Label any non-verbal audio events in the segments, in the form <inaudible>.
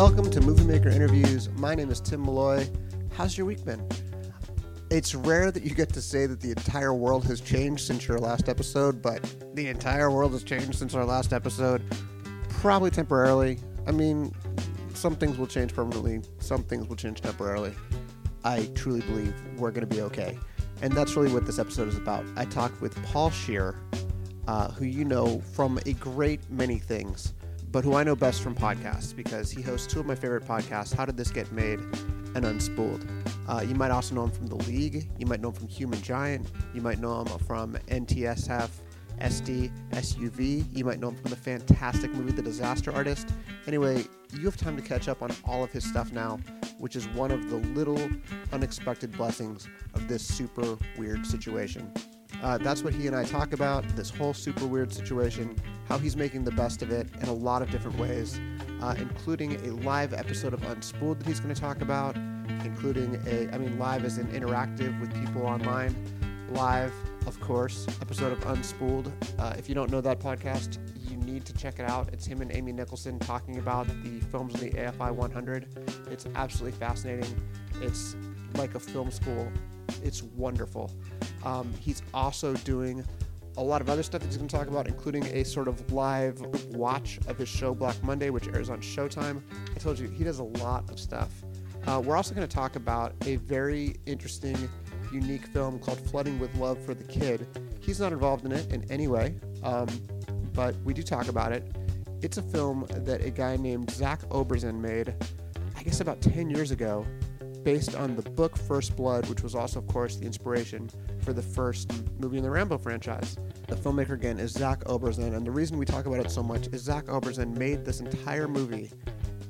Welcome to Movie Maker Interviews. My name is Tim Malloy. How's your week been? It's rare that you get to say that the entire world has changed since your last episode, but the entire world has changed since our last episode. Probably temporarily. I mean, some things will change permanently, some things will change temporarily. I truly believe we're going to be okay. And that's really what this episode is about. I talked with Paul Scheer, uh, who you know from a great many things, but who I know best from podcasts because he hosts two of my favorite podcasts How Did This Get Made and Unspooled. Uh, you might also know him from The League. You might know him from Human Giant. You might know him from NTSF, SD, SUV. You might know him from the fantastic movie The Disaster Artist. Anyway, you have time to catch up on all of his stuff now, which is one of the little unexpected blessings of this super weird situation. Uh, that's what he and I talk about this whole super weird situation, how he's making the best of it in a lot of different ways, uh, including a live episode of Unspooled that he's going to talk about, including a, I mean, live as in interactive with people online, live, of course, episode of Unspooled. Uh, if you don't know that podcast, you need to check it out. It's him and Amy Nicholson talking about the films in the AFI 100. It's absolutely fascinating. It's like a film school. It's wonderful. Um, he's also doing a lot of other stuff that he's going to talk about, including a sort of live watch of his show Black Monday, which airs on Showtime. I told you he does a lot of stuff. Uh, we're also going to talk about a very interesting, unique film called Flooding with Love for the Kid. He's not involved in it in any way, um, but we do talk about it. It's a film that a guy named Zach Oberzan made, I guess about 10 years ago, based on the book First Blood, which was also, of course, the inspiration for the first movie in the Rambo franchise. The filmmaker, again, is Zach Oberzan, and the reason we talk about it so much is Zach Oberzan made this entire movie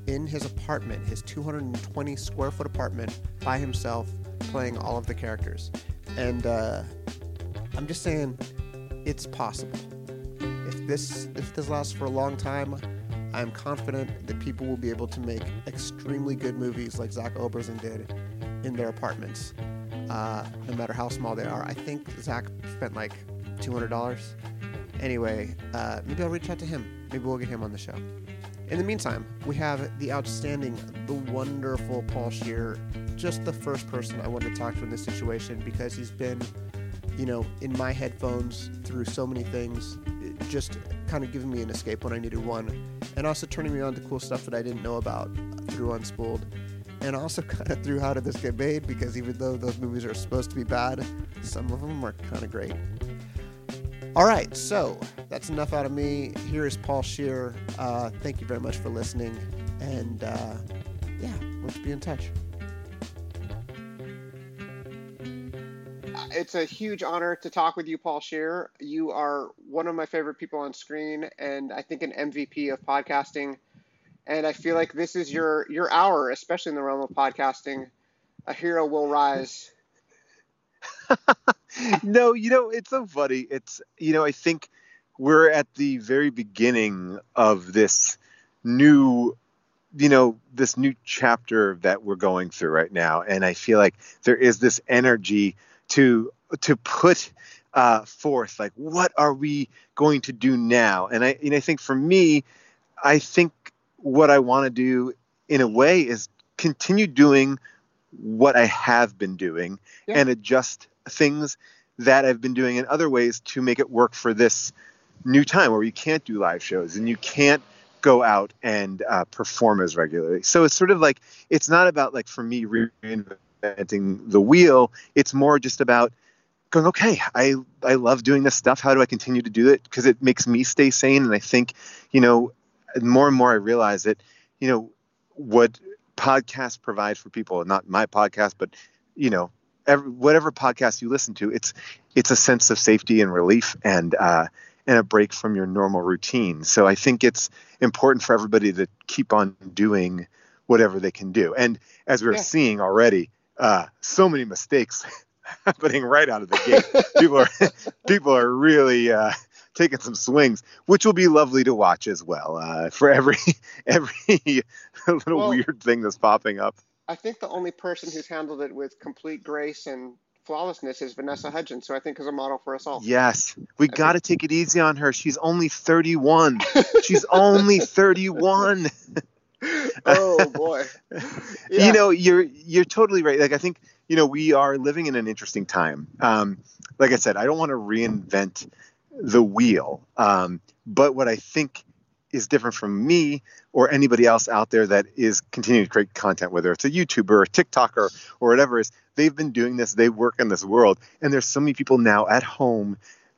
in his apartment, his 220 square foot apartment, by himself, playing all of the characters. And uh, I'm just saying, it's possible. If this if this lasts for a long time, I'm confident that people will be able to make extremely good movies like Zach Oberzan did in their apartments, uh, no matter how small they are. I think Zach spent like $200. Anyway, uh, maybe I'll reach out to him. Maybe we'll get him on the show. In the meantime, we have the outstanding, the wonderful Paul Scheer, just the first person I wanted to talk to in this situation because he's been, you know, in my headphones through so many things, just kind of giving me an escape when I needed one, and also turning me on to cool stuff that I didn't know about through Unspooled, and also <laughs> kind of through How Did This Get Made because even though those movies are supposed to be bad, some of them are kind of great. All right, so that's enough out of me. Here is Paul Scheer. Uh, thank you very much for listening. And uh, yeah, let's be in touch. It's a huge honor to talk with you, Paul Scheer. You are one of my favorite people on screen, and I think an MVP of podcasting. And I feel like this is your your hour, especially in the realm of podcasting. A hero will rise. <laughs> no, you know, it's so funny. It's, you know, I think we're at the very beginning of this new, you know, this new chapter that we're going through right now. And I feel like there is this energy to, to put uh, forth, like, what are we going to do now? And I, know, I think for me, I think what I want to do in a way is continue doing what I have been doing yeah. and adjust things that I've been doing in other ways to make it work for this new time where you can't do live shows and you can't go out and uh, perform as regularly. So it's sort of like it's not about like for me reinventing the wheel. It's more just about going, okay, I I love doing this stuff. How do I continue to do it? Because it makes me stay sane. And I think, you know, more and more I realize that, you know, what podcasts provide for people, not my podcast, but you know, every, whatever podcast you listen to, it's it's a sense of safety and relief and uh, and a break from your normal routine. So I think it's important for everybody to keep on doing whatever they can do. And as we're yeah. seeing already, uh, so many mistakes <laughs> happening right out of the gate. people are <laughs> people are really uh, taking some swings, which will be lovely to watch as well. Uh, for every <laughs> every little well, weird thing that's popping up. I think the only person who's handled it with complete grace and flawlessness is Vanessa Hudgens, who I think is a model for us all. Yes, we got to take it easy on her. She's only 31. She's only 31. Oh <laughs> boy. Yeah. You know, you're you're totally right. Like I think you know we are living in an interesting time. Um, like I said, I don't want to reinvent the wheel, um, but what I think is different from me or anybody else out there that is continuing to create content, whether it's a YouTuber or a TikToker or whatever is, they've been doing this, they work in this world. And there's so many people now at home,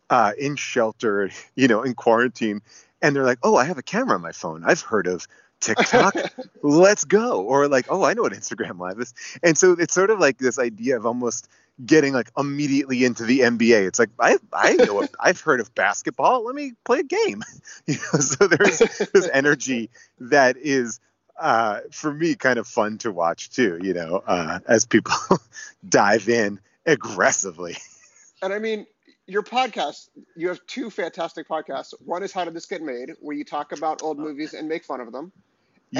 uh, in shelter, you know, in quarantine, and they're like, oh, I have a camera on my phone. I've heard of TikTok. Let's go. Or like, oh, I know what Instagram Live is. And so it's sort of like this idea of almost getting like immediately into the NBA. It's like I I know <laughs> I've heard of basketball. Let me play a game. <laughs> You know, so there's this <laughs> energy that is uh, for me kind of fun to watch too. You know, uh, as people dive in aggressively. And I mean, your podcast, you have two fantastic podcasts. One is How Did This Get Made, where you talk about old movies and make fun of them.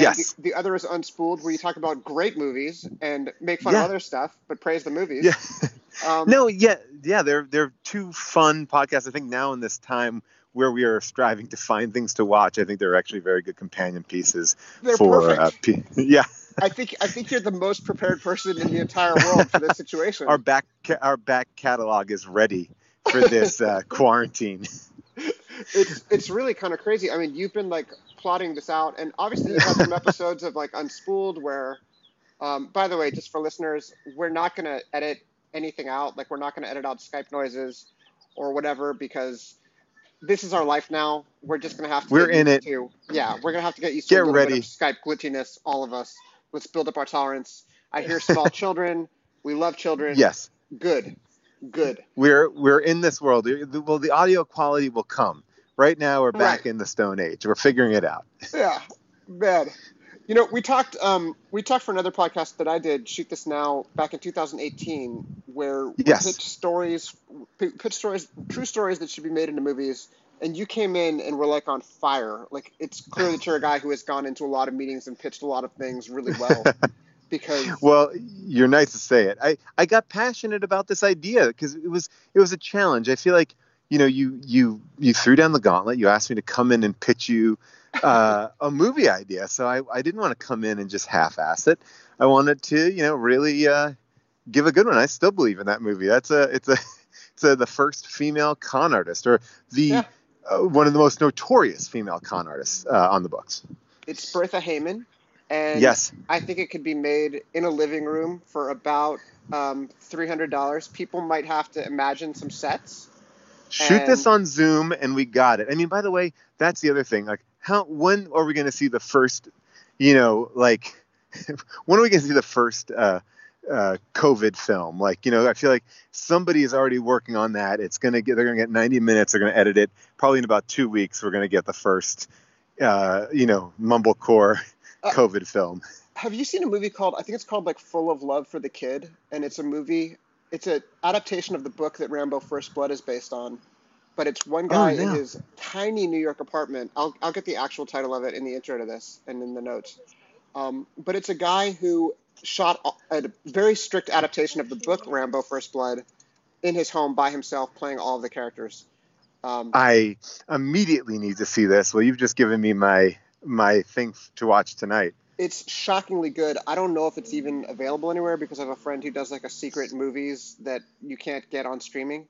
Yes. The, the, other is Unspooled, where you talk about great movies and make fun yeah. of other stuff, but praise the movies. Yeah. <laughs> Um, no, yeah, yeah. They're they're two fun podcasts. I think now in this time where we are striving to find things to watch, I think they're actually very good companion pieces they're for. Uh, <laughs> yeah. I think I think you're the most prepared person in the entire world for this <laughs> situation. Our back our back catalog is ready for this uh, quarantine. It's it's really kind of crazy. I mean, you've been like plotting this out, and obviously you've had some <laughs> episodes of like Unspooled where, um, by the way, just for listeners, we're not gonna edit anything out. Like we're not gonna edit out Skype noises or whatever because this is our life now. We're just gonna have to. We're in it. To, yeah, we're gonna have to get used to get ready. Skype glitchiness. All of us. Let's build up our tolerance. I hear small <laughs> children. We love children. Yes. Good. Good. We're we're in this world. Well, the audio quality will come. Right now, we're back right. in the Stone Age. We're figuring it out. <laughs> Yeah, bad. You know, we talked. Um, we talked for another podcast that I did, shoot this now, back in 2018, where we yes. pitched stories, pitch stories, true stories that should be made into movies. And you came in and were like on fire. Like it's clear that you're a guy who has gone into a lot of meetings and pitched a lot of things really well. <laughs> because well, you're nice to say it. I I got passionate about this idea because it was it was a challenge. I feel like you know, you you you threw down the gauntlet. You asked me to come in and pitch you uh, a movie idea. So I, I didn't want to come in and just half-ass it. I wanted to, you know, really uh, give a good one. I still believe in that movie. That's a it's a <laughs> it's a, the first female con artist or the yeah. uh, one of the most notorious female con artists uh, on the books. It's Bertha Heyman, and yes, I think it could be made in a living room for about um, three hundred dollars. People might have to imagine some sets Shoot and, this on Zoom and we got it. I mean, by the way, that's the other thing. Like, how when are we going to see the first, you know, like, <laughs> when are we going to see the first uh, uh, COVID film? Like, you know, I feel like somebody is already working on that. It's going to get, they're going to get 90 minutes. They're going to edit it. Probably in about two weeks, we're going to get the first, uh, you know, mumblecore <laughs> uh, COVID film. Have you seen a movie called, I think it's called like Full of Love for the Kid? And it's a movie it's an adaptation of the book that Rambo First Blood is based on, but it's one guy oh, in his tiny New York apartment. I'll I'll get the actual title of it in the intro to this and in the notes. Um, but it's a guy who shot a very strict adaptation of the book Rambo First Blood in his home by himself, playing all of the characters. Um, I immediately need to see this. Well, you've just given me my my thing to watch tonight it's shockingly good. I don't know if it's even available anywhere because I have a friend who does like a secret movies that you can't get on streaming.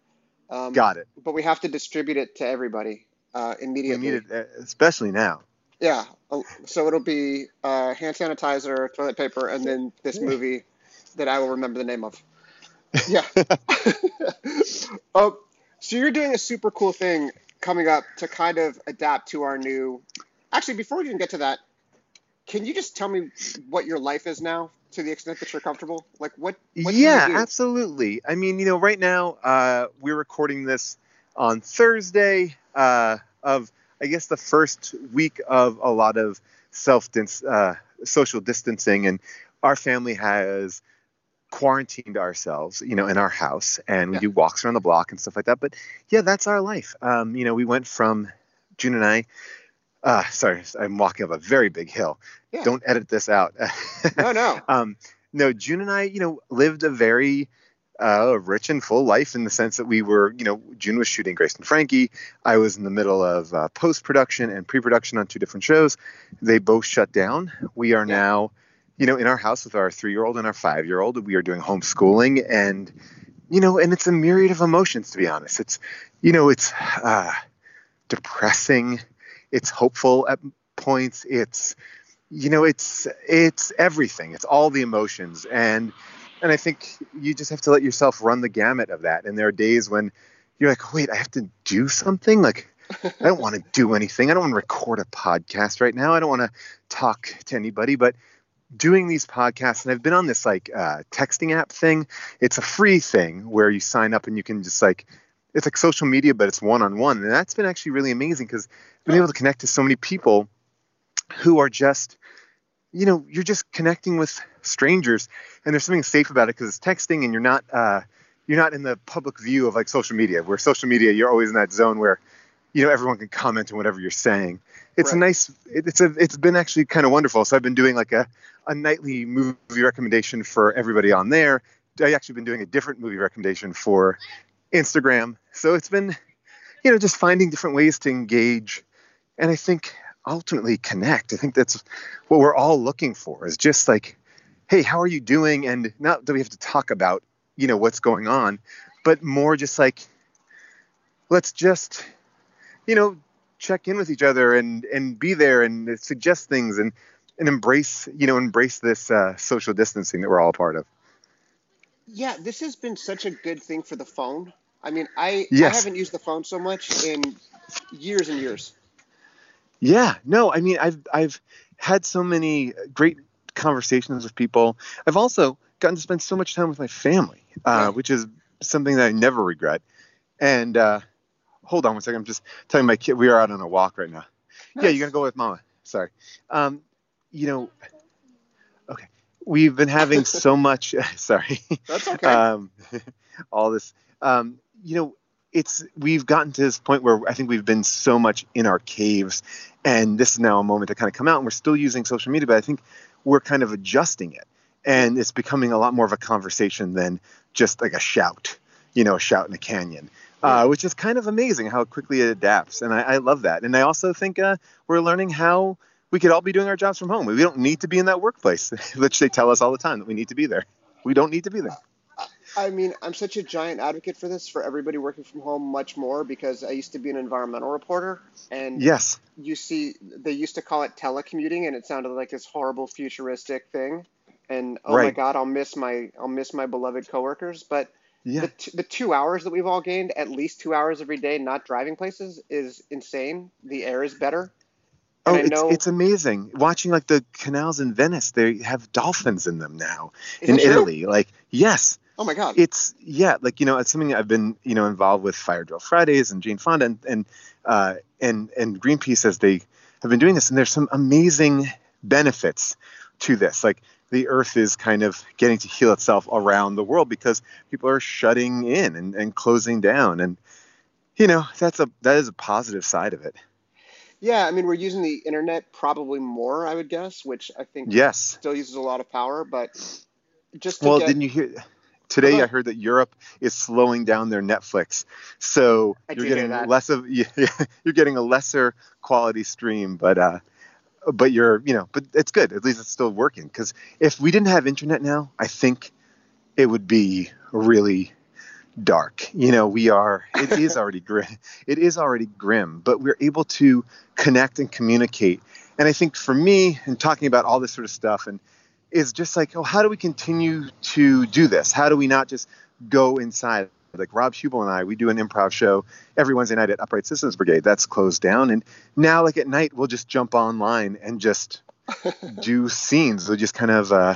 Um, Got it. But we have to distribute it to everybody uh, immediately. It, uh, especially now. Yeah. Uh, so it'll be uh, hand sanitizer, toilet paper, and then this movie that I will remember the name of. <laughs> Yeah. <laughs> oh, so you're doing a super cool thing coming up to kind of adapt to our new. Actually, before we even get to that, can you just tell me what your life is now to the extent that you're comfortable? Like what? what yeah, absolutely. I mean, you know, right now uh, we're recording this on Thursday uh, of, I guess, the first week of a lot of self uh, social distancing, and our family has quarantined ourselves, you know, in our house, and we yeah. do walks around the block and stuff like that. But yeah, that's our life. Um, you know, we went from June and I uh, sorry, I'm walking up a very big hill. Yeah. Don't edit this out. <laughs> no, no. um, no, June and I, you know, lived a very a rich and full life in the sense that we were, you know, June was shooting Grace and Frankie. I was in the middle of uh, post production and pre production on two different shows. They both shut down. We are Yeah. now, you know, in our house with our three year old and our five year old. We are doing homeschooling and, you know, and it's a myriad of emotions, to be honest. It's, you know, it's uh, depressing, it's hopeful at points, it's, you know, it's, it's everything, it's all the emotions. And, and I think you just have to let yourself run the gamut of that. And there are days when you're like, wait, I have to do something. Like, <laughs> I don't want to do anything. I don't want to record a podcast right now. I don't want to talk to anybody. But doing these podcasts, and I've been on this like uh, texting app thing. It's a free thing where you sign up and you can just like, it's like social media, but it's one on one. And that's been actually really amazing because I've been able to connect to so many people who are just, you know, you're just connecting with strangers and there's something safe about it because it's texting and you're not uh, you're not in the public view of like social media. Where social media you're always in that zone where you know everyone can comment on whatever you're saying. It's a nice it, it's a it's been actually kind of wonderful. So i've been doing like a, a nightly movie recommendation for everybody on there. I actually been doing a different movie recommendation for instagram. So it's been you know just finding different ways to engage and i think ultimately connect. I think that's what we're all looking for is just like hey how are you doing? And not that we have to talk about you know what's going on but more just like let's just you know check in with each other and and be there and suggest things and and embrace you know embrace this uh, social distancing that we're all a part of. Yeah, this has been such a good thing for the phone. I mean, I I haven't used the phone so much in years and years. Yeah, no, I mean, I've I've had so many great conversations with people. I've also gotten to spend so much time with my family, uh, which is something that I never regret. And uh, hold on one second, I'm just telling my kid we are out on a walk right now. Yeah, you're gonna go with mama. Sorry. Um, you know, okay, we've been having so <laughs> much. <laughs> sorry. That's okay. um, <laughs> all this. Um, you know, it's we've gotten to this point where I think we've been so much in our caves, and this is now a moment to kind of come out. And we're still using social media, but I think we're kind of adjusting it, and it's becoming a lot more of a conversation than just like a shout. You know, a shout in a canyon. Uh, which is kind of amazing how quickly it adapts, and I, I love that. And I also think uh, we're learning how we could all be doing our jobs from home. We don't need to be in that workplace, <laughs> which they tell us all the time that we need to be there. We don't need to be there. I mean, I'm such a giant advocate for this for everybody working from home much more because I used to be an environmental reporter and Yes. you see they used to call it telecommuting and it sounded like this horrible futuristic thing and oh my god, I'll miss my I'll miss my beloved coworkers, but Yeah. the, t- the two hours that we've all gained, at least two hours every day, not driving places, is insane. The air is better. Oh, And I it's, know- it's amazing watching like the canals in Venice. They have dolphins in them now Is in that true? Italy. Like, yes, Oh my god. it's yeah. Like you know, it's something I've been you know involved with Fire Drill Fridays and Jane Fonda and and uh, and and Greenpeace as they have been doing this. And there's some amazing benefits to this. Like the Earth is kind of getting to heal itself around the world because people are shutting in and, and closing down and. You know that's a that is a positive side of it. yeah, I mean we're using the internet probably more, I would guess, which I think Yes. still uses a lot of power, but just to Well, get didn't you hear today? Go I heard that Europe is slowing down their Netflix, so I you're getting less of <laughs> yeah, you're getting a lesser quality stream, but uh, but you're you know, but it's good. At least it's still working. Because if we didn't have internet now, I think it would be really dark. You know, we are. It is <laughs> already grim. It is already grim, but we're able to connect and communicate. And I think for me, and talking about all this sort of stuff, and is just like, oh, how do we continue to do this? How do we not just go inside? Like Rob Huebel and I, we do an improv show every Wednesday night at Upright Citizens Brigade. That's closed down, and now, like at night, we'll just jump online and just <laughs> do scenes. We'll just kind of. Uh,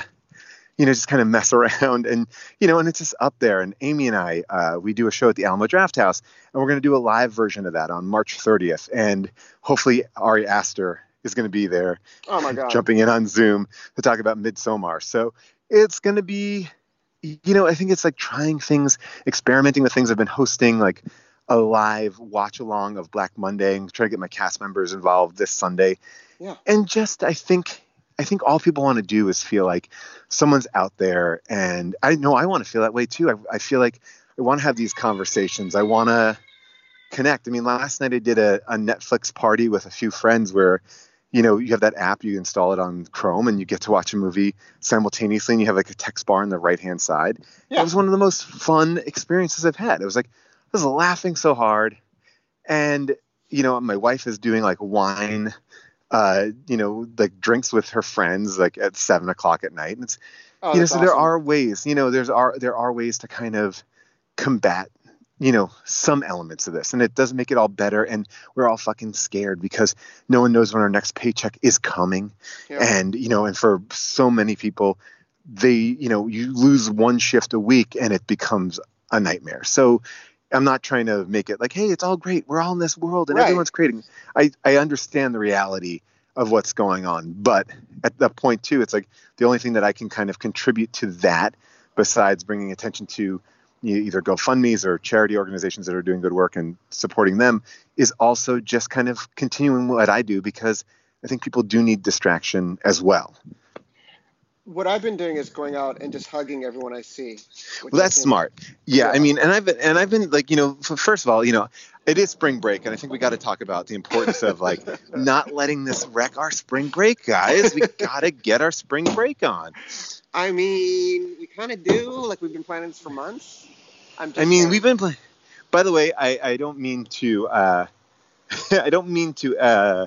you know, just kind of mess <laughs> around and, you know, and it's just up there. And Amy and I, uh, we do a show at the Alamo Draft House, and we're going to do a live version of that on March 30th. And hopefully Ari Aster is going to be there oh my god. jumping in on Zoom to talk about Midsommar. So it's going to be, you know, I think it's like trying things, experimenting with things. I've been hosting like a live watch along of Black Monday and trying to get my cast members involved this Sunday. Yeah. And just, I think, I think all people want to do is feel like someone's out there, and I know I want to feel that way too. I, I feel like I want to have these conversations. I want to connect. I mean, last night I did a, a Netflix party with a few friends where you know, you have that app, you install it on Chrome, and you get to watch a movie simultaneously, and you have like a text bar on the right hand side. Yeah. It was one of the most fun experiences I've had. It was like I was laughing so hard, and you know, my wife is doing like wine, uh, you know, like drinks with her friends, like at seven o'clock at night, and it's oh, you know, so awesome. there are ways, you know, there's are there are ways to kind of combat you know some elements of this and it doesn't make it all better and we're all fucking scared because no one knows when our next paycheck is coming yeah. and you know and for so many people they you know you lose one shift a week and it becomes a nightmare so i'm not trying to make it like hey it's all great we're all in this world and right. everyone's creating i i understand the reality of what's going on but at that point too it's like the only thing that i can kind of contribute to that besides bringing attention to either GoFundMe's or charity organizations that are doing good work and supporting them is also just kind of continuing what I do because I think people do need distraction as well. What I've been doing is going out and just hugging everyone I see. Well, that's smart. Yeah, yeah, I mean, and I've been, and I've been like, you know, first of all, you know, it is spring break, and I think we got to talk about the importance of like <laughs> not letting this wreck our spring break, guys. We got to get our spring break on. I mean, we kind of do. Like we've been planning this for months. I'm I mean, saying. we've been playing. By the way, I, I don't mean to uh, <laughs> I don't mean to uh,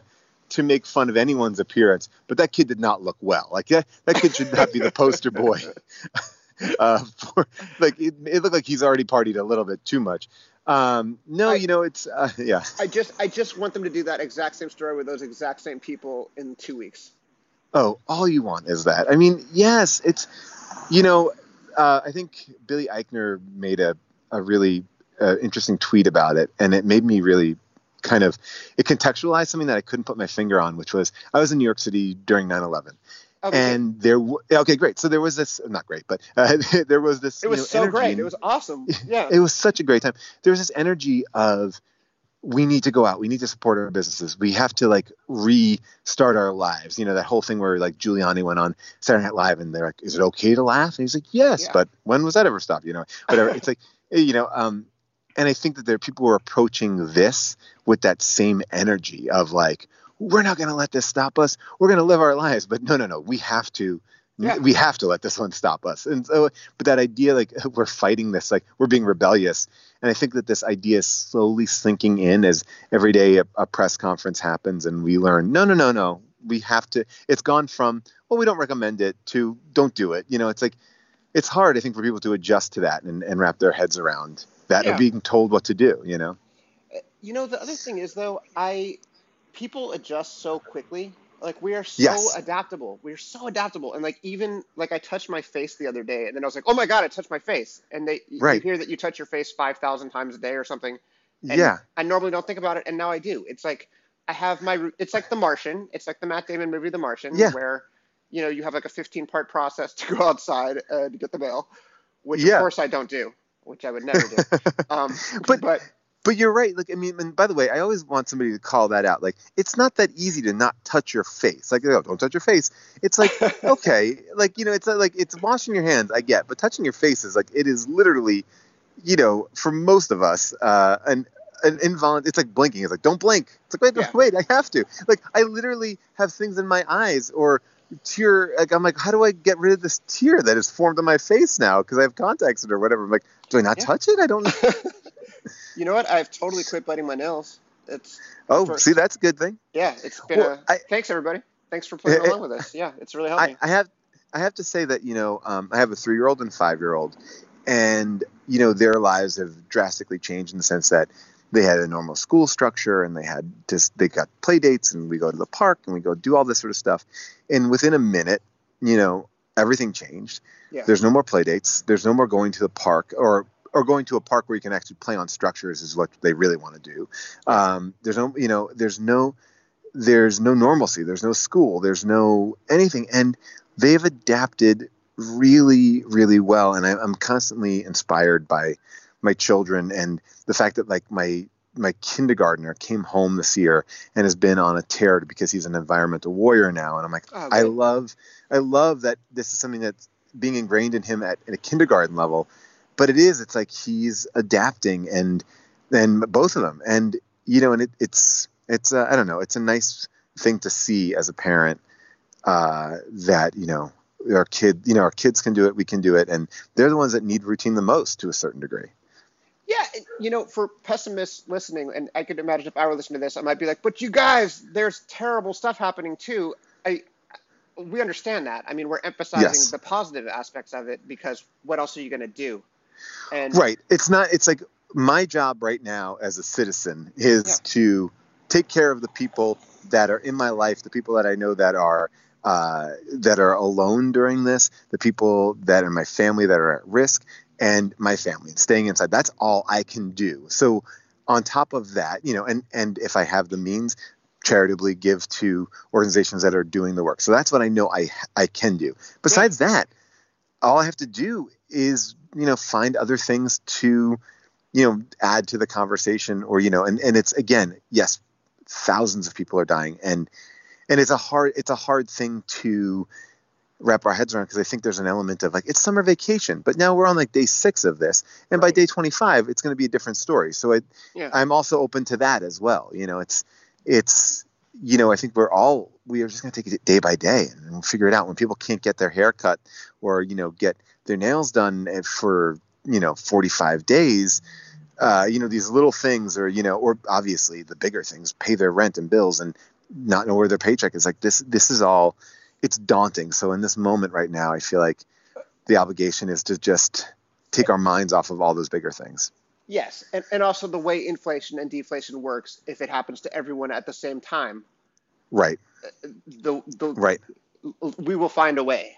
to make fun of anyone's appearance, but that kid did not look well. Like that, that kid should not be the poster <laughs> boy. <laughs> uh, for, like it, it looked like he's already partied a little bit too much. Um, no, I, you know, it's uh, yeah. I just I just want them to do that exact same story with those exact same people in two weeks. Oh, all you want is that. I mean, yes, it's you know, uh, I think Billy Eichner made a, a really uh, interesting tweet about it, and it made me really kind of it contextualized something that I couldn't put my finger on, which was I was in New York City during 9/11. Okay. And there, okay, great. So there was this, not great, but uh, <laughs> there was this. It was you know, so great. It was awesome. <laughs> Yeah. it was such a great time. There was this energy of we need to go out. We need to support our businesses. We have to like restart our lives. You know, that whole thing where like Giuliani went on Saturday Night Live and they're like, is it okay to laugh? And he's like, yes, yeah. but when was that ever stopped? You know, whatever. <laughs> it's like, you know, um, and I think that there are people who are approaching this with that same energy of like, we're not going to let this stop us. We're going to live our lives. But no, no, no. We have to yeah. we have to let this one stop us. And so, but that idea, like <laughs> we're fighting this, like we're being rebellious. And I think that this idea is slowly sinking in as every day a, a press conference happens and we learn, no, no, no, no, we have to. It's gone from well, we don't recommend it to don't do it. You know, it's like it's hard, I think, for people to adjust to that and, and wrap their heads around that yeah. being told what to do. You know. Eh, you know, the other thing is though, I people adjust so quickly like we are so yes. adaptable. We're so adaptable. And like even like I touched my face the other day and then I was like, "Oh my god, I touched my face." And they right. you hear that you touch your face 5,000 times a day or something. yeah. I normally don't think about it and now I do. It's like I have my it's like The Martian. It's like the Matt Damon movie The Martian yeah. where you know, you have like a 15 part process <laughs> to go outside uh, to get the mail, which yeah. of course I don't do, which I would never do. <laughs> um, but, but but you're right. Like, I mean, and by the way, I always want somebody to call that out. Like, it's not that easy to not touch your face. Like, oh, don't touch your face. It's like, <laughs> okay, like you know, it's like it's washing your hands. I get, but touching your face is like it is literally, you know, for most of us, uh, an an involuntary. It's like blinking. It's like don't blink. It's like wait, yeah. <laughs> wait, I have to. Like, I literally have things in my eyes or tear. Like, I'm like, how do I get rid of this tear that has formed on my face now because I have contacts in it or whatever? I'm like, do I not yeah. touch it? I don't. <laughs> You know what? I've totally quit biting my nails. It's oh, for, see, that's a good thing. Yeah, it's been. Well, a, I, thanks everybody. Thanks for playing it, along with us. Yeah, it's really helping. I, I have, I have to say that you know, um, I have a three-year-old and five-year-old, and you know, their lives have drastically changed in the sense that they had a normal school structure and they had just they got play dates and we go to the park and we go do all this sort of stuff, and within a minute, you know, everything changed. Yeah. There's no more play dates. There's no more going to the park or or going to a park where you can actually play on structures is what they really want to do. Um, there's no, you know, there's no, there's no normalcy. There's no school. There's no anything, and they've adapted really, really well. And I, I'm constantly inspired by my children and the fact that like my my kindergartner came home this year and has been on a tear because he's an environmental warrior now and i'm like Oh, i love i love that this is something that's being ingrained in him at, at a kindergarten level but it is it's like he's adapting and and both of them and you know and it, it's it's uh, i don't know it's a nice thing to see as a parent uh, that you know our kid you know our kids can do it we can do it and they're the ones that need routine the most to a certain degree Yeah, you know, for pessimists listening, and I could imagine if I were listening to this, I might be like, "But you guys, there's terrible stuff happening too." I, we understand that. I mean, we're emphasizing Yes. the positive aspects of it because what else are you going to do? And right. It's not it's like my job right now as a citizen is Yeah. to take care of the people that are in my life the people that i know that are uh, that are alone during this the people that are in my family that are at risk and my family and staying inside. That's all i can do. So on top of that you know and and if i have the means charitably give to organizations that are doing the work. So that's what i know i i can do. Besides that all i have to do is you know find other things to you know add to the conversation or you know and and it's again yes thousands of people are dying and and it's a hard it's a hard thing to wrap our heads around because I think there's an element of like it's summer vacation, but now we're on like day six of this, and by day 25 it's going to be a different story. So I, Yeah. I'm also open to that as well. You know, it's it's you know I think we're all we are just going to take it day by day and we'll figure it out. When people can't get their hair cut or you know get their nails done for you know 45 days. Uh, you know these little things, or you know, or obviously the bigger things, pay their rent and bills, and not know where their paycheck is. Like this, this is all it's daunting. So in this moment right now, I feel like the obligation is to just take our minds off of all those bigger things. yes, and, and also the way inflation and deflation works, if it happens to everyone at the same time, Right. the the Right. we will find a way.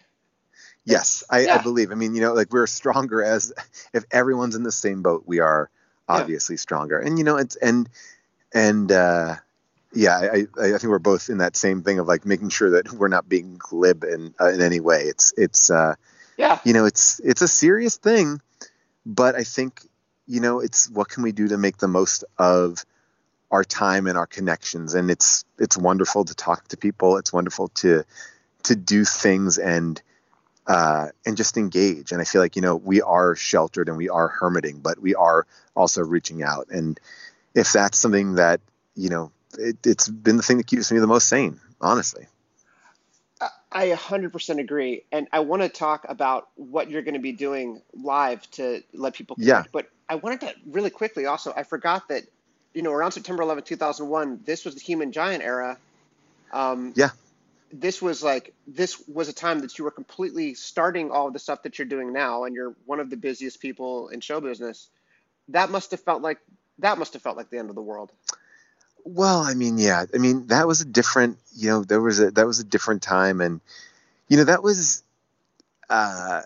Yes, I, I believe. I mean, you know, like we're stronger as if everyone's in the same boat. We are Yeah. obviously stronger, and you know, it's and and uh, yeah, I, I I think we're both in that same thing of like making sure that we're not being glib in uh, in any way. It's it's uh, Yeah, you know, it's it's a serious thing, but I think you know, it's what can we do to make the most of our time and our connections, and it's it's wonderful to talk to people. It's wonderful to to do things and uh, and just engage. And I feel like you know we are sheltered and we are hermiting, but we are also reaching out. And if that's something that you know, it, it's been the thing that keeps me the most sane, honestly. I 100% agree. And I want to talk about what you're going to be doing live to let people Yeah. But I wanted to really quickly also, I forgot that, you know, around September 11, 2001, this was the human giant era. Um, Yeah. This was like, this was a time that you were completely starting all the stuff that you're doing now, and you're one of the busiest people in show business. That must have felt like, that must have felt like the end of the world. Well, I mean, yeah, I mean that was a different, you know, there was a that was a different time, and you know that was, uh,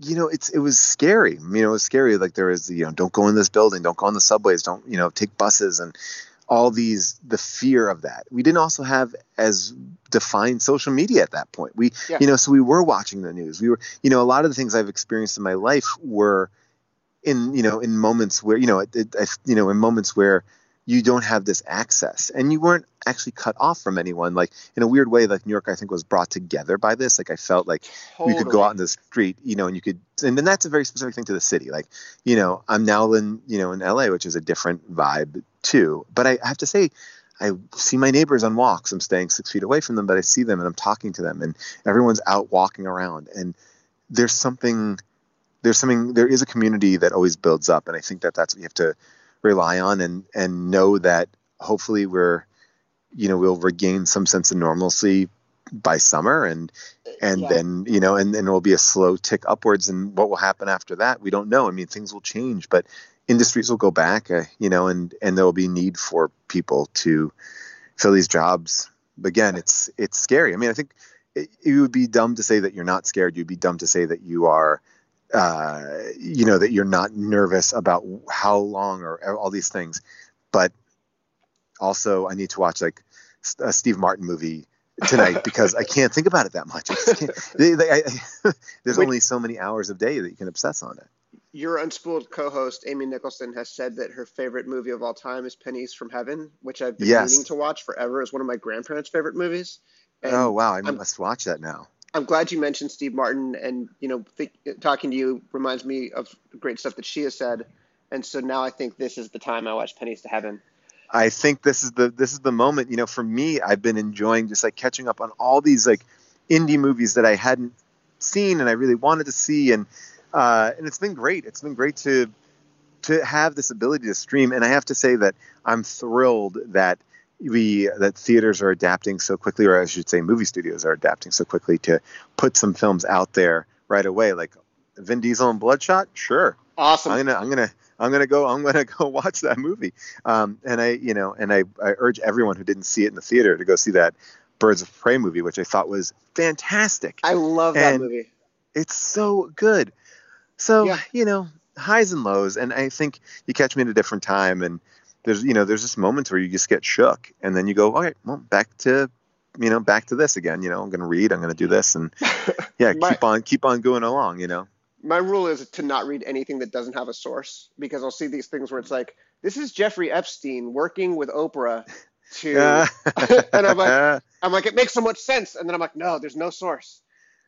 you know, it's it was scary. You know, it was scary. Like there was, you know, don't go in this building, don't go on the subways, don't you know, take buses, and all these the fear of that. We didn't also have as defined social media at that point. We, Yeah. you know, so we were watching the news. We were, you know, a lot of the things I've experienced in my life were in, you know, in moments where, you know, it, it, I- you know, in moments where you don't have this access. And you weren't actually cut off from anyone. Like in a weird way like new york i think was brought together by this. Like i felt like we could go out in the street you know and you could and then that's a very specific thing to the city. Like you know i'm now in you know in la which is a different vibe too. But i have to say i see my neighbors on walks. I'm staying six feet away from them but i see them and i'm talking to them and everyone's out walking around. And there's something there's something there is a community that always builds up and i think that that's what you have to rely on and and know that hopefully we're you know we'll regain some sense of normalcy by summer and and Yeah. then you know and then it will be a slow tick upwards and what will happen after that we don't know. I mean things will change but industries will go back uh, you know and and there will be need for people to fill these jobs. But again it's it's scary. I mean i think it, it would be dumb to say that you're not scared. You'd be dumb to say that you are uh, you know that you're not nervous about how long or all these things but also i need to watch like a steve martin movie tonight <laughs> because i can't think about it that much I just can't- <laughs> they- they- I- <laughs> there's Which- only so many hours of day that you can obsess on it your unspooled co-host Amy Nicholson has said that her favorite movie of all time is Pennies from Heaven, which I've been Yes. meaning to watch forever. It's one of my grandparents' favorite movies. And oh wow, I I'm- must watch that now. I'm glad you mentioned Steve Martin, and you know, think, talking to you reminds me of great stuff that she has said. And so now I think this is the time I watch Pennies to Heaven. I think this is the this is the moment. You know, for me, I've been enjoying just like catching up on all these like indie movies that I hadn't seen and I really wanted to see, and uh, and it's been great. It's been great to to have this ability to stream. And I have to say that I'm thrilled that we that theaters are adapting so quickly, or I should say, movie studios are adapting so quickly to put some films out there right away. Like Vin Diesel and Bloodshot, sure, Awesome. I'm gonna I'm gonna I'm gonna go I'm gonna <laughs> go watch that movie. Um, and I you know and I, I urge everyone who didn't see it in the theater to go see that Birds of Prey movie, which I thought was fantastic. I love that movie. It's so good. So Yeah. you know highs and lows, and I think you catch me at a different time, and there's you know there's just moments where you just get shook, and then you go all right, well back to you know back to this again. You know I'm gonna read, I'm gonna do this, and <laughs> yeah, My- keep on keep on going along. You know. My rule is to not read anything that doesn't have a source because I'll see these things where it's like, this is Jeffrey Epstein working with Oprah to. <laughs> <laughs> and I'm like, I'm like, it makes so much sense, and then I'm like, no, there's no source.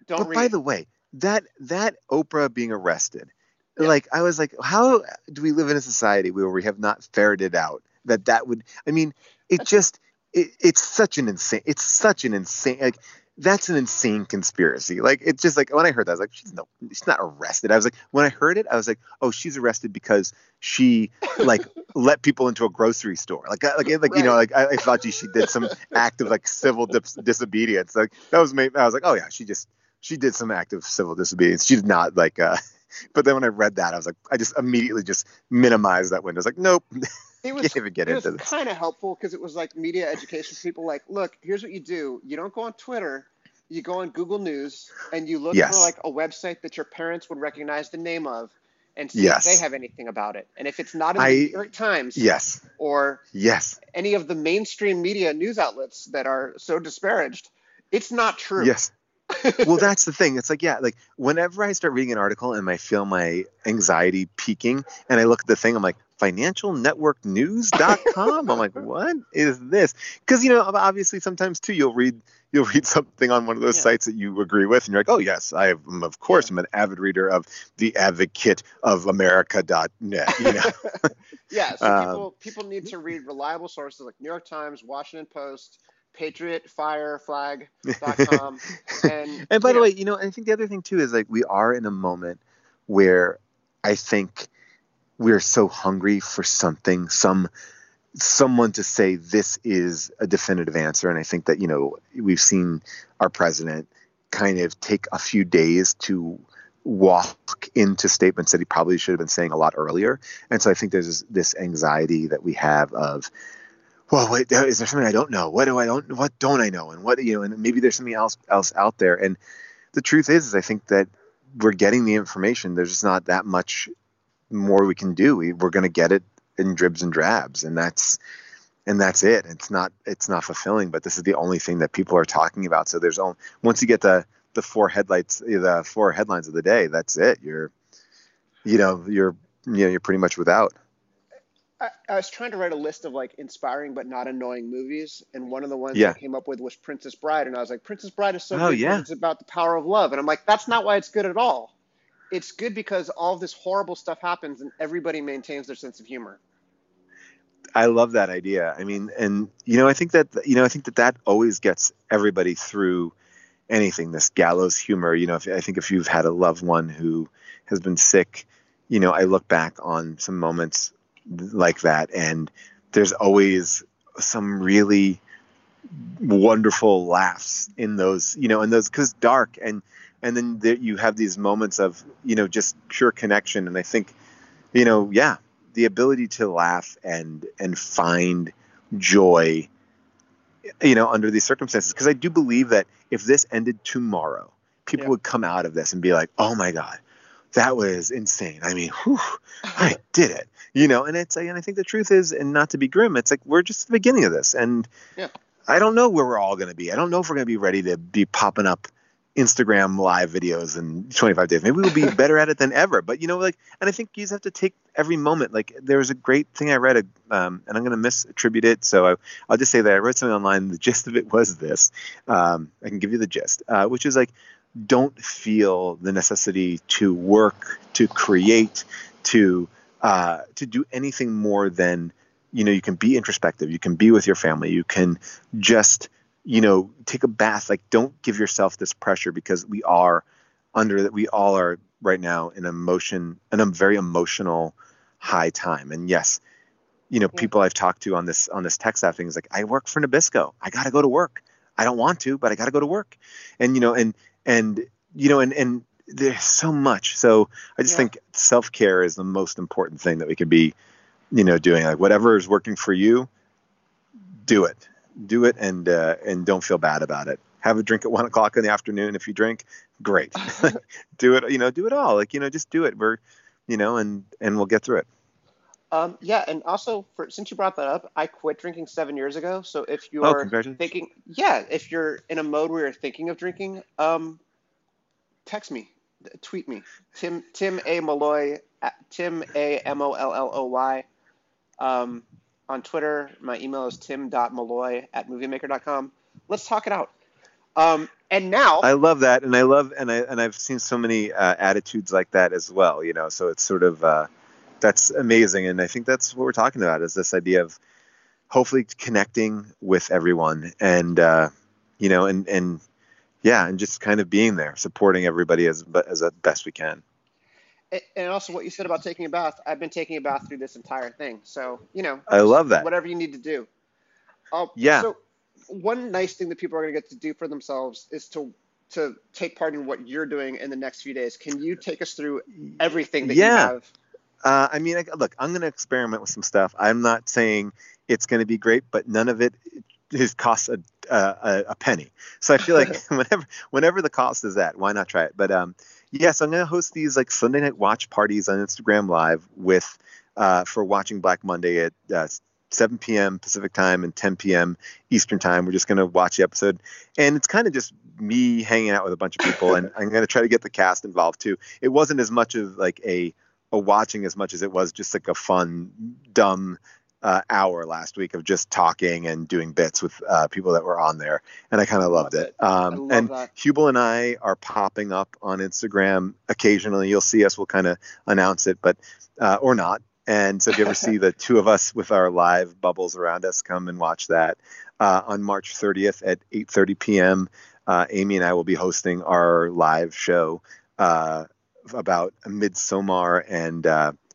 Don't but read. by the way, that that Oprah being arrested, Yeah. like I was like, how do we live in a society where we have not ferreted out that that would? I mean, it just it, it's such an insane. It's such an insane. Like that's an insane conspiracy. Like it's just like when I heard that, I was like, she's no, she's not arrested. I was like, when I heard it, I was like, oh, she's arrested because she like <laughs> let people into a grocery store. Like like like you know, like I, I thought she, she did some <laughs> act of like civil dis- disobedience. Like that was me. I was like, oh yeah, she just she did some act of civil disobedience. She did not like. uh <laughs> But then when I read that, I was like, I just immediately just minimized that window. I was like, nope, <laughs> it was, can't even get it was kind of helpful because it was like media education people. Like, look, here's what you do. You don't go on Twitter. You go on Google News and you look Yes. for like a website that your parents would recognize the name of, and see Yes. if they have anything about it. And if it's not in I- the New York Times Yes, or yes, any of the mainstream media news outlets that are so disparaged, it's not true. yes. <laughs> well, that's the thing. It's like, yeah, like whenever I start reading an article and I feel my anxiety peaking and I look at the thing, I'm like, financialnetworknews.com. I'm like, what is this? Because, you know, obviously sometimes too, you'll read, you'll read something on one of those Yeah. sites that you agree with and you're like, oh yes, I am, of course, I'm an avid reader of the advocate of America.net, you know? <laughs> Yeah, so <laughs> Um, people people need to read reliable sources like New York Times, Washington Post, Patriot, Fireflag.com, <laughs> and And by you the way, you know, I think the other thing too is like we are in a moment where I think we're so hungry for something, some someone to say this is a definitive answer. And I think that, you know, we've seen our president kind of take a few days to walk into statements that he probably should have been saying a lot earlier. And so I think there's this, this anxiety that we have of well, wait, is there something I don't know? What do I don't? What don't I know? And what you know? And maybe there's something else else out there. And the truth is, is I think that we're getting the information. There's just not that much more we can do. We, we're going to get it in dribs and drabs, and that's and that's it. It's not it's not fulfilling. But this is the only thing that people are talking about. So there's only once you get the the four headlights, the four headlines of the day. That's it. You're you know you're you know you're pretty much without. I, I was trying to write a list of like inspiring but not annoying movies, and one of the ones Yeah. I came up with was Princess Bride, and I was like, Princess Bride is so Oh, good yeah. it's about the power of love, and I'm like, that's not why it's good at all. It's good because all this horrible stuff happens, and everybody maintains their sense of humor. I love that idea. I mean, and you know, I think that you know, I think that that always gets everybody through anything. This gallows humor. You know, if, I think if you've had a loved one who has been sick, you know, I look back on some moments like that, and there's always some really wonderful laughs in those. You know, in those because dark and and then there, you have these moments of you know just pure connection. And I think, you know, yeah, the ability to laugh and and find joy you know under these circumstances because i do believe that if this ended tomorrow people Yeah. would come out of this and be like oh my god that was insane i mean whew, <sighs> i did it you know and it's and i think the truth is and not to be grim it's like we're just at the beginning of this and Yeah. i don't know where we're all going to be i don't know if we're going to be ready to be popping up Instagram live videos in 25 days. Maybe we'll be <laughs> better at it than ever. But you know, like, and I think you just have to take every moment. Like, there was a great thing I read, um, and I'm going to misattribute it, so I, will just say that I read something online. The gist of it was this. Um, I can give you the gist, uh, which is like, don't feel the necessity to work, to create, to uh, to do anything more than you know. You can be introspective. You can be with your family. You can just you know, take a bath. Like, don't give yourself this pressure because we are under that. We all are right now in emotion, in a very emotional high time. And yes, you know, yeah. people I've talked to on this on this tech staff thing is like, I work for Nabisco. I got to go to work. I don't want to, but I got to go to work. And you know, and and you know, and and there's so much. So I just yeah. think self care is the most important thing that we could be, you know, doing. Like whatever is working for you, do it do it and uh, and don't feel bad about it. Have a drink at one o'clock in the afternoon if you drink. Great, <laughs> <laughs> do it. You know, do it all. Like you know, just do it. We're, you know, and and we'll get through it. Um, yeah, and also for since you brought that up, I quit drinking seven years ago. So if you're oh, thinking, yeah, if you're in a mode where you're thinking of drinking, um, text me, tweet me, Tim Tim A Molloy, Tim A M O L L O Y. Um, on Twitter. My email is tim.molloy at moviemaker.com. Let's talk it out. Um, and now I love that, and I love and I and I've seen so many uh, attitudes like that as well. You know, so it's sort of uh, that's amazing, and I think that's what we're talking about is this idea of hopefully connecting with everyone, and uh, you know, and and yeah, and just kind of being there, supporting everybody as as best we can and also what you said about taking a bath. I've been taking a bath through this entire thing. So, you know, I love that. Whatever you need to do. Uh, yeah. So, one nice thing that people are going to get to do for themselves is to to take part in what you're doing in the next few days. Can you take us through everything that yeah. you have? Uh, I mean, look, I'm going to experiment with some stuff. I'm not saying it's going to be great, but none of it is costs a, a, a penny. So I feel like <laughs> <laughs> whenever whenever the cost is that, why not try it? But um, Yes, I'm going to host these like Sunday night watch parties on Instagram Live with uh, for watching Black Monday at uh, 7 p.m. Pacific time and 10 p.m. Eastern time. We're just going to watch the episode, and it's kind of just me hanging out with a bunch of people, and <laughs> I'm going to try to get the cast involved too. It wasn't as much of like a a watching as much as it was just like a fun, dumb uh, hour last week of just talking and doing bits with uh, people that were on there, and I kind of loved it. Um, and that. Huebel and I are popping up on Instagram occasionally. You'll see us. We'll kind of announce it, but uh, or not. And so if you ever see <laughs> the two of us with our live bubbles around us, come and watch that uh, on March 30th at 8:30 p.m. Uh, Amy and I will be hosting our live show uh, about Midsommar and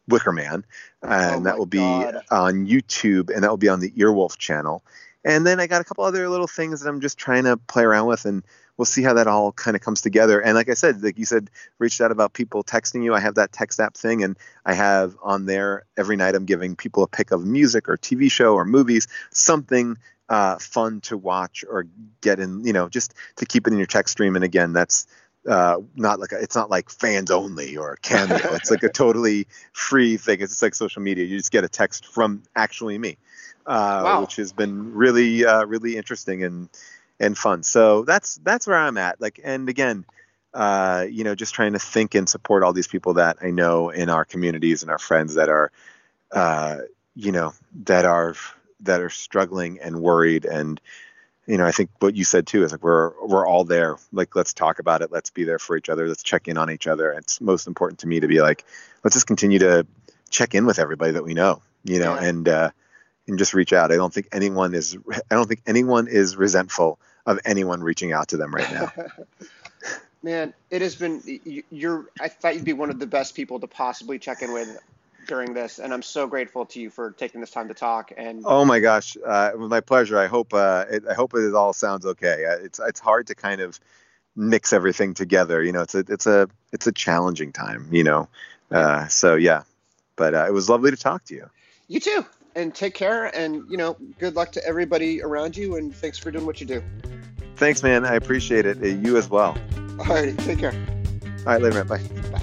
Wicker Man, and oh that will be God. on YouTube, and that will be on the Earwolf channel. And then I got a couple other little things that I'm just trying to play around with, and we'll see how that all kind of comes together. And like I said, like you said, reached out about people texting you. I have that text app thing, and I have on there every night I'm giving people a pick of music or TV show or movies, something uh, fun to watch or get in, you know, just to keep it in your text stream. And again, that's uh, not like a, it's not like fans only or cameo. <laughs> it's like a totally free thing. It's just like social media. You just get a text from actually me, uh, wow. which has been really uh, really interesting and and fun. So that's that's where I'm at. Like and again, uh, you know, just trying to think and support all these people that I know in our communities and our friends that are, uh, you know, that are that are struggling and worried and you know, I think what you said too is like we're we're all there. Like let's talk about it. Let's be there for each other. Let's check in on each other. It's most important to me to be like, let's just continue to check in with everybody that we know, you know, yeah. and uh, and just reach out. I don't think anyone is I don't think anyone is resentful of anyone reaching out to them right now. <laughs> Man, it has been you're I thought you'd be one of the best people to possibly check in with during this, and I'm so grateful to you for taking this time to talk. And oh my gosh, uh, my pleasure. I hope uh, it, I hope it all sounds okay. Uh, it's it's hard to kind of mix everything together. You know, it's a it's a it's a challenging time. You know, uh, so yeah, but uh, it was lovely to talk to you. You too, and take care. And you know, good luck to everybody around you. And thanks for doing what you do. Thanks, man. I appreciate it. Uh, you as well. All right, take care. All right, later, man. Bye.